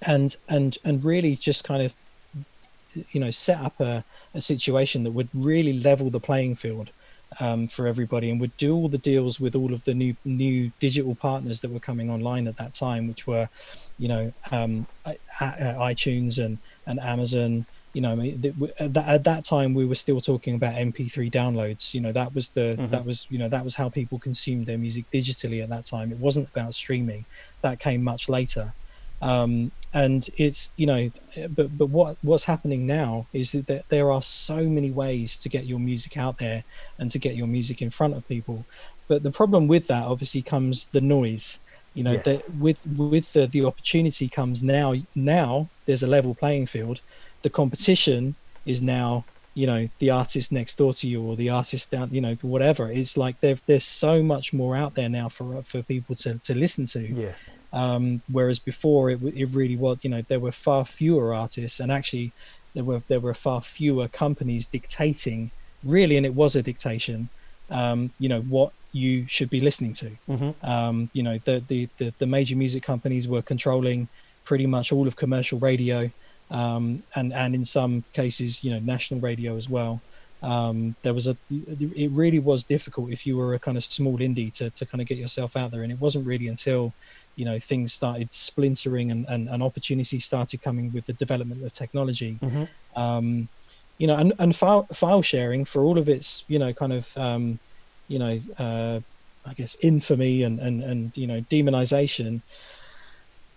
Speaker 3: and and and really just kind of you know set up a, a situation that would really level the playing field um, for everybody and would do all the deals with all of the new new digital partners that were coming online at that time, which were, you know, um, iTunes and and Amazon. You know, at that, at that time we were still talking about MP3 downloads. You know, that was the mm-hmm. that was you know that was how people consumed their music digitally at that time. It wasn't about streaming. That came much later. Um, and it's you know but but what what's happening now is that there are so many ways to get your music out there and to get your music in front of people. But the problem with that obviously comes the noise. You know yes. that with with the, the opportunity comes now now there's a level playing field. The competition is now you know the artist next door to you or the artist down you know whatever. It's like there, there's so much more out there now for for people to to listen to.
Speaker 2: Yeah
Speaker 3: um, whereas before it, it really was, you know, there were far fewer artists, and actually there were there were far fewer companies dictating, really, and it was a dictation. Um, you know what you should be listening to.
Speaker 2: Mm-hmm.
Speaker 3: Um, you know the, the, the the major music companies were controlling pretty much all of commercial radio, um, and and in some cases, you know, national radio as well. Um, there was a it really was difficult if you were a kind of small indie to to kind of get yourself out there, and it wasn't really until you know things started splintering and, and, and opportunities started coming with the development of technology.
Speaker 2: Mm-hmm.
Speaker 3: um, you know and, and file, file sharing for all of its you know kind of um, you know uh, i guess infamy and, and and you know demonization.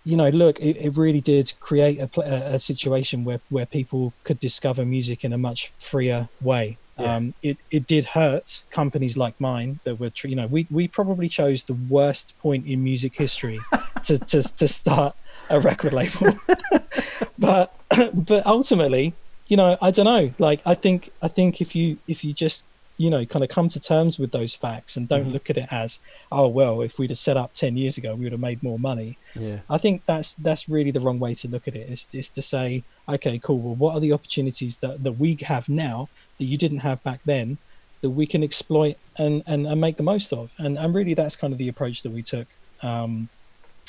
Speaker 3: You know look it, it really did create a, a situation where where people could discover music in a much freer way yeah. Um, it it did hurt companies like mine that were, you know, we, we probably chose the worst point in music history to, to to start a record label, but but ultimately, you know, I don't know. Like I think I think if you if you just you know kind of come to terms with those facts and don't mm-hmm. look at it as oh well if we'd have set up 10 years ago we would have made more money
Speaker 2: yeah
Speaker 3: i think that's that's really the wrong way to look at it is, is to say okay cool well what are the opportunities that, that we have now that you didn't have back then that we can exploit and, and, and make the most of. And, and really, that's kind of the approach that we took. Um,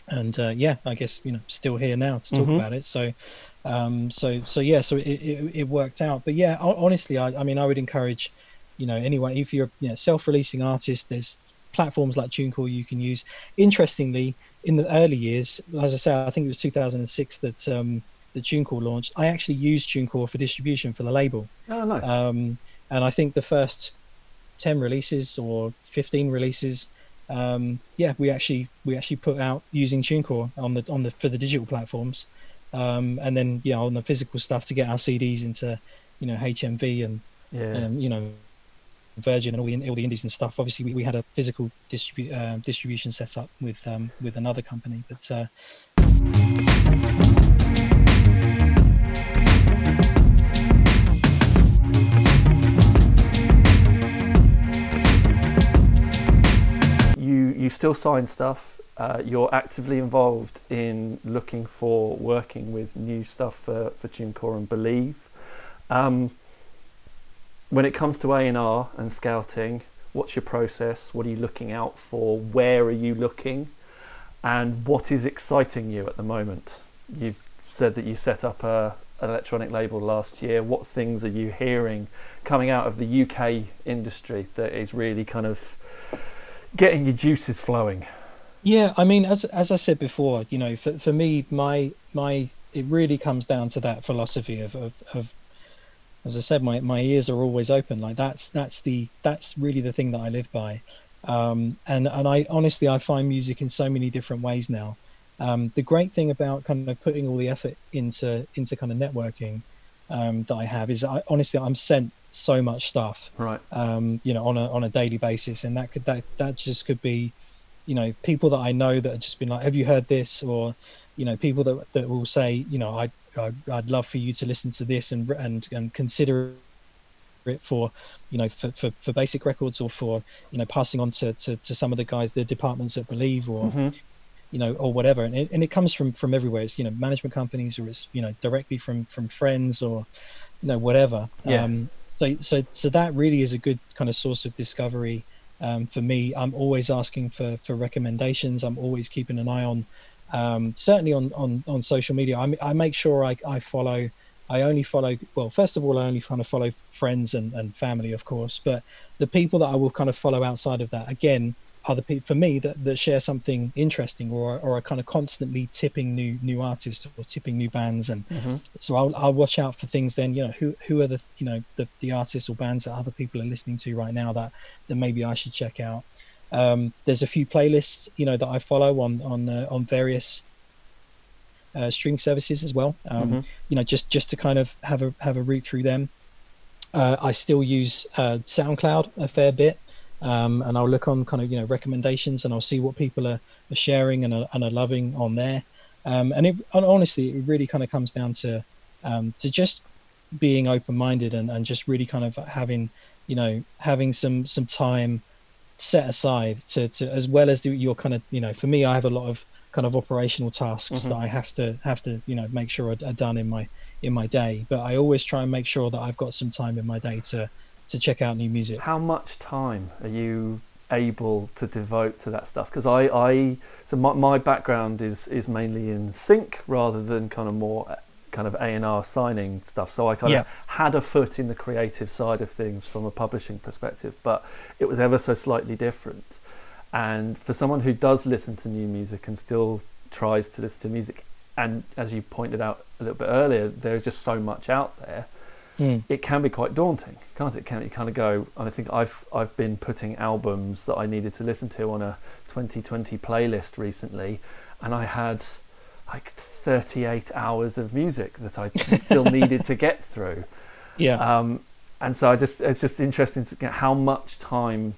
Speaker 3: and uh, yeah, I guess you know, still here now to talk mm-hmm. about it. So, um, so so yeah, so it, it, it worked out. But yeah, honestly, I, I mean, I would encourage, you know, anyone if you're you know, self-releasing artist, there's platforms like TuneCore you can use. Interestingly, in the early years, as I say, I think it was 2006 that um, the TuneCore launched, I actually used TuneCore for distribution for the label.
Speaker 2: Oh, nice.
Speaker 3: Um, and I think the first ten releases or fifteen releases, um, yeah, we actually we actually put out using TuneCore on the on the for the digital platforms, um, and then you know on the physical stuff to get our CDs into, you know HMV and
Speaker 2: yeah.
Speaker 3: um, you know Virgin and all the all the indies and stuff. Obviously, we, we had a physical distribu- uh, distribution set up with um, with another company, but. Uh,
Speaker 2: you you still sign stuff. Uh, you're actively involved in looking for working with new stuff for, for TuneCore and Believe. Um, when it comes to A&R and scouting, what's your process? What are you looking out for? Where are you looking? And what is exciting you at the moment? You've said that you set up a, an electronic label last year. What things are you hearing coming out of the UK industry that is really kind of getting your juices flowing.
Speaker 3: Yeah, I mean, as as I said before, you know, for for me, my my it really comes down to that philosophy of of, of as I said, my, my ears are always open. Like that's that's the that's really the thing that I live by. Um, and and I honestly I find music in so many different ways now. Um, the great thing about kind of putting all the effort into into kind of networking um, that I have is I honestly I'm sent so much stuff,
Speaker 2: right?
Speaker 3: Um, you know, on a on a daily basis, and that could that that just could be, you know, people that I know that have just been like, have you heard this, or you know, people that that will say, you know, I I'd, I'd love for you to listen to this and and and consider it for you know for, for, for Basick Records or for you know passing on to, to, to some of the guys the departments that Believe or mm-hmm. You know or whatever. And it, and it comes from from everywhere. It's you know management companies or it's you know directly from from friends or you know whatever.
Speaker 2: Yeah. um
Speaker 3: so so so that really is a good kind of source of discovery um, for me. I'm always asking for for recommendations. I'm always keeping an eye on um, certainly on, on on social media. I, I make sure I, I follow I only follow, well, first of all, I only kind of follow friends and, and family, of course, but the people that I will kind of follow outside of that, again, the people for me that, that share something interesting or, or are kind of constantly tipping new new artists or tipping new bands and mm-hmm. so I'll, I'll watch out for things then you know who who are the you know the, the artists or bands that other people are listening to right now that that maybe I should check out um, there's a few playlists you know that I follow on on uh, on various uh, string services as well. Um, mm-hmm. You know, just just to kind of have a have a route through them. Uh, I still use uh, SoundCloud a fair bit, um, and I'll look on kind of you know recommendations, and I'll see what people are, are sharing and are, and are loving on there. Um, and, it, and honestly, it really kind of comes down to um, to just being open minded and, and just really kind of having you know having some some time set aside to, to as well as the, your kind of you know for me I have a lot of kind of operational tasks mm-hmm. that I have to have to you know make sure are, are, done in my in my day. But I always try and make sure that I've got some time in my day to to check out new music.
Speaker 2: How much time are you able to devote to that stuff? Because I, I so my, my background is is mainly in sync rather than kind of more kind of A and R signing stuff. So I kind yeah. of had a foot in the creative side of things from a publishing perspective, but it was ever so slightly different. And for someone who does listen to new music and still tries to listen to music, and as you pointed out a little bit earlier, there's just so much out there. Mm. It can be quite daunting, can't it? Can you kind of go? And I think I've I've been putting albums that I needed to listen to on a 2020 playlist recently, and I had like 38 hours of music that I still needed to get through.
Speaker 3: Yeah.
Speaker 2: Um, and so I just it's just interesting to get how much time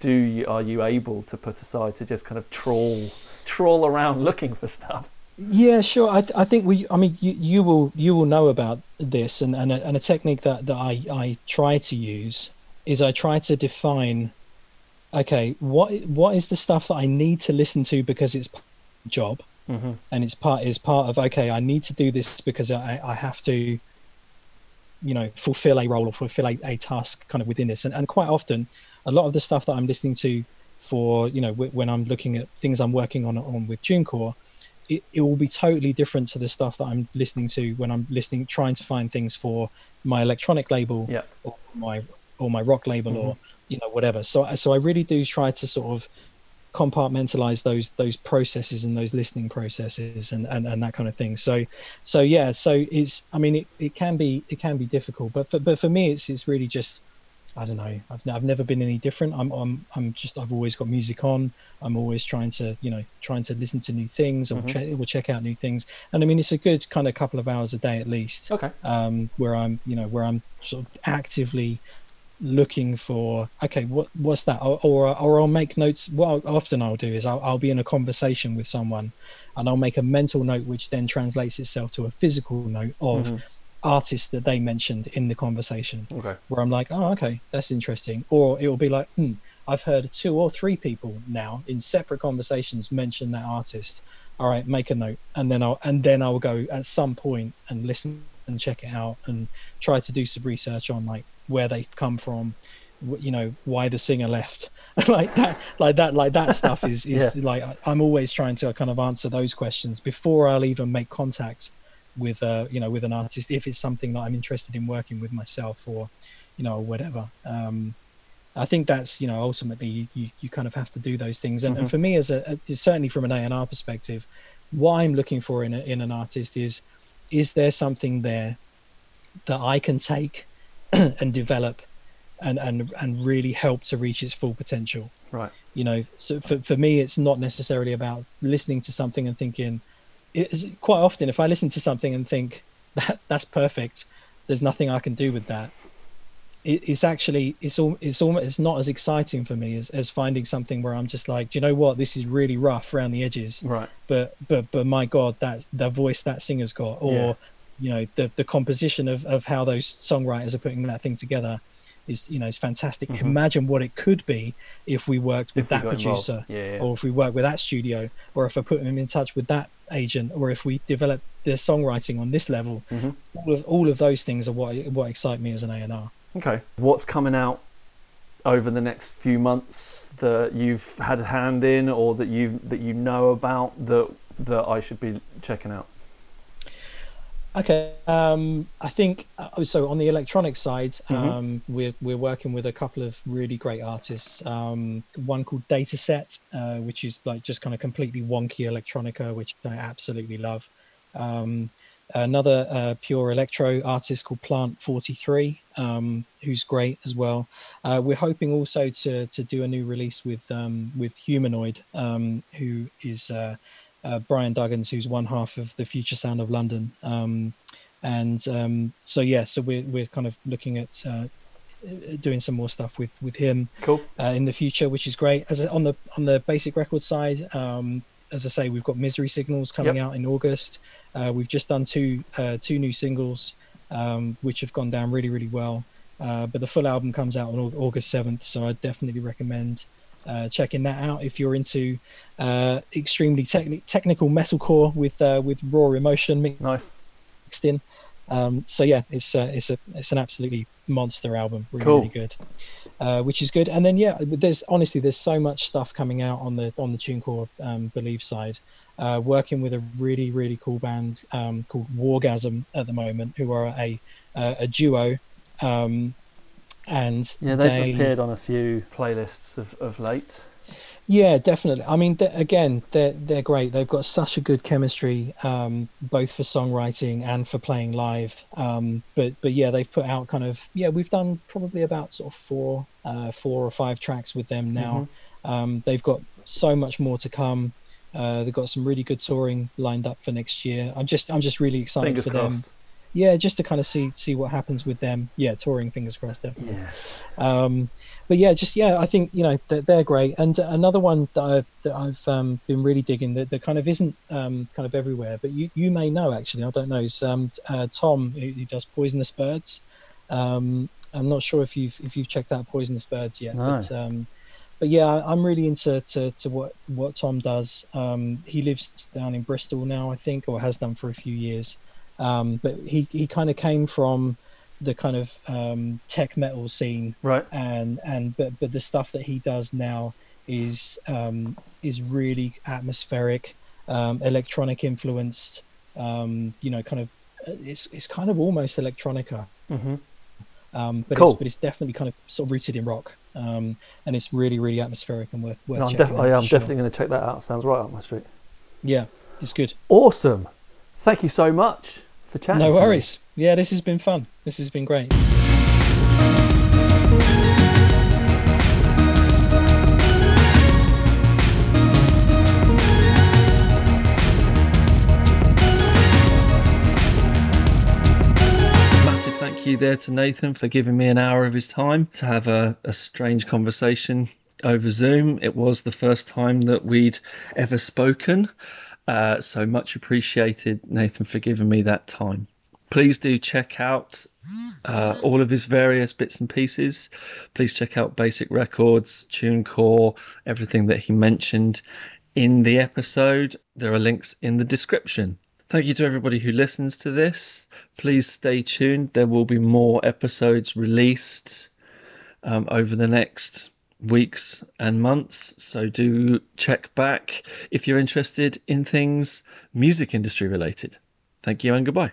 Speaker 2: do you, are you able to put aside to just kind of trawl trawl around looking for stuff?
Speaker 3: Yeah, sure. I, I think we. I mean, you, you will you will know about this, and and a, and a technique that that I I try to use is I try to define. Okay, what what is the stuff that I need to listen to because it's job, mm-hmm. and it's part is part of okay. I need to do this because I I have to. You know, fulfill a role or fulfill a, a task kind of within this, and and quite often a lot of the stuff that I'm listening to for you know w- when I'm looking at things I'm working on on with TuneCore, it, it will be totally different to the stuff that I'm listening to when I'm listening trying to find things for my electronic label
Speaker 2: yeah.
Speaker 3: or my or my rock label mm-hmm. or you know whatever. So so I really do try to sort of compartmentalize those those processes and those listening processes and, and, and that kind of thing so so yeah so it's i mean it, it can be it can be difficult but for, but for me it's it's really just I don't know. I've, I've never been any different. I'm, I'm, I'm just, I've always got music on. I'm always trying to, you know, trying to listen to new things or, mm-hmm. check, or check out new things. And I mean, it's a good kind of couple of hours a day at least.
Speaker 2: Okay.
Speaker 3: Um, where I'm, you know, where I'm sort of actively looking for, okay, what, what's that? Or, or, or I'll make notes. What I'll, often I'll do is I'll, I'll be in a conversation with someone and I'll make a mental note, which then translates itself to a physical note of, mm-hmm artists that they mentioned in the conversation.
Speaker 2: Okay.
Speaker 3: Where I'm like, oh, okay, that's interesting. Or it will be like, hmm, I've heard two or three people now in separate conversations mention that artist. All right, make a note, and then I'll and then I'll go at some point and listen and check it out and try to do some research on like where they come from, you know, why the singer left, like that, like that, like that stuff is is yeah. like I'm always trying to kind of answer those questions before I'll even make contact with uh, you know with an artist if it's something that I'm interested in working with myself or you know whatever. Um, I think that's you know ultimately you, you kind of have to do those things. And, mm-hmm. and for me, as a, a certainly from an A and R perspective, what I'm looking for in a, in an artist is is there something there that I can take and develop and and and really help to reach its full potential.
Speaker 2: Right.
Speaker 3: You know, so for for me, it's not necessarily about listening to something and thinking. It's quite often if I listen to something and think that that's perfect, there's nothing I can do with that. It, it's actually it's all it's almost it's not as exciting for me as, as finding something where I'm just like, do you know what, this is really rough around the edges,
Speaker 2: Right.
Speaker 3: but but but my god, that the voice that singer's got, or
Speaker 2: Yeah.
Speaker 3: you know the the composition of of how those songwriters are putting that thing together is you know is fantastic.
Speaker 2: Mhm.
Speaker 3: Imagine what it could be if we worked with
Speaker 2: If
Speaker 3: that producer,
Speaker 2: Yeah. yeah.
Speaker 3: or if we worked with that studio, or if I put them in touch with that agent, or if we develop the songwriting on this level.
Speaker 2: Mhm.
Speaker 3: All of all of those things are what what excite me as an A and R.
Speaker 2: Okay. What's coming out over the next few months that you've had a hand in, or that you that you know about that that I should be checking out?
Speaker 3: Okay, um, I think uh, so. On the electronic side,
Speaker 2: Mhm.
Speaker 3: um, we're we're working with a couple of really great artists. Um, one called Dataset, uh, which is like just kind of completely wonky electronica, which I absolutely love. Um, another uh, pure electro artist called Plant Forty Three, um, who's great as well. Uh, we're hoping also to to do a new release with um, with Humanoid, um, who is. Uh, Brian Dougans, who's one half of the Future Sound of London. Um, and um, so yeah, so we're we're kind of looking at uh, doing some more stuff with with him
Speaker 2: Cool.
Speaker 3: uh, in the future, which is great. As on the on the Basick Record side, um, as I say, we've got Misery Signals coming
Speaker 2: Yep.
Speaker 3: out in August. Uh, we've just done two uh, two new singles, um, which have gone down really really well. Uh, but the full album comes out on August seventh, so I definitely recommend uh, checking that out if you're into uh, extremely techni- technical metalcore with uh, with raw emotion
Speaker 2: Nice.
Speaker 3: mixed in. Um, so yeah, it's uh, it's a it's an absolutely monster album, really,
Speaker 2: Cool.
Speaker 3: really good, uh, which is good. And then yeah, there's honestly there's so much stuff coming out on the on the TuneCore um, Believe side. Uh, working with a really really cool band um, called Wargasm at the moment, who are a uh, a duo, um, and
Speaker 2: Yeah, they've
Speaker 3: they-
Speaker 2: appeared on a few playlists of, of late.
Speaker 3: Yeah, definitely. I mean, th- again, they're they're great. They've got such a good chemistry, um, both for songwriting and for playing live. Um, but but yeah, they've put out kind of yeah. We've done probably about sort of four uh, four or five tracks with them now. Um, they've got so much more to come. Uh, they've got some really good touring lined up for next year. I'm just I'm just really excited
Speaker 2: Fingers
Speaker 3: for them. Yeah, just to kind of see see what happens with them. Yeah, touring. Fingers crossed. Definitely.
Speaker 2: Yeah.
Speaker 3: Um, but yeah, just yeah, I think you know they're, they're great. And another one that I've that I've um, been really digging that, that kind of isn't um, kind of everywhere, but you, you may know actually. I don't know. Is um, uh, Tom who, who does Poisonous Birds. Um, I'm not sure if you've if you've checked out Poisonous Birds yet,
Speaker 2: No.
Speaker 3: but um, but yeah, I'm really into to, to what what Tom does. Um, he lives down in Bristol now, I think, or has done for a few years. Um, but he he kind of came from the kind of um, tech metal scene
Speaker 2: Right.
Speaker 3: and and but but the stuff that he does now is um, is really atmospheric, um, electronic influenced. Um, you know, kind of uh, it's it's kind of almost electronica,
Speaker 2: Mm-hmm.
Speaker 3: um, but
Speaker 2: Cool.
Speaker 3: it's, but it's definitely kind of sort of rooted in rock, um, and it's really really atmospheric and worth worth
Speaker 2: No, I'm,
Speaker 3: checking
Speaker 2: def-
Speaker 3: out
Speaker 2: I am
Speaker 3: sure.
Speaker 2: definitely going to check that out. Sounds right up my street.
Speaker 3: yeah, it's good.
Speaker 2: Awesome. Thank you so much for chatting.
Speaker 3: No
Speaker 2: to me.
Speaker 3: worries. Yeah, this has been fun. This has been great.
Speaker 1: Massive thank you there to Nathan for giving me an hour of his time to have a, a strange conversation over Zoom. It was the first time that we'd ever spoken. Uh, so much appreciated, Nathan, for giving me that time. Please do check out uh, all of his various bits and pieces. Please check out Basick Records, TuneCore, everything that he mentioned in the episode. There are links in the description. Thank you to everybody who listens to this. Please stay tuned. There will be more episodes released um, over the next weeks and months. So do check back if you're interested in things music industry related. Thank you and goodbye.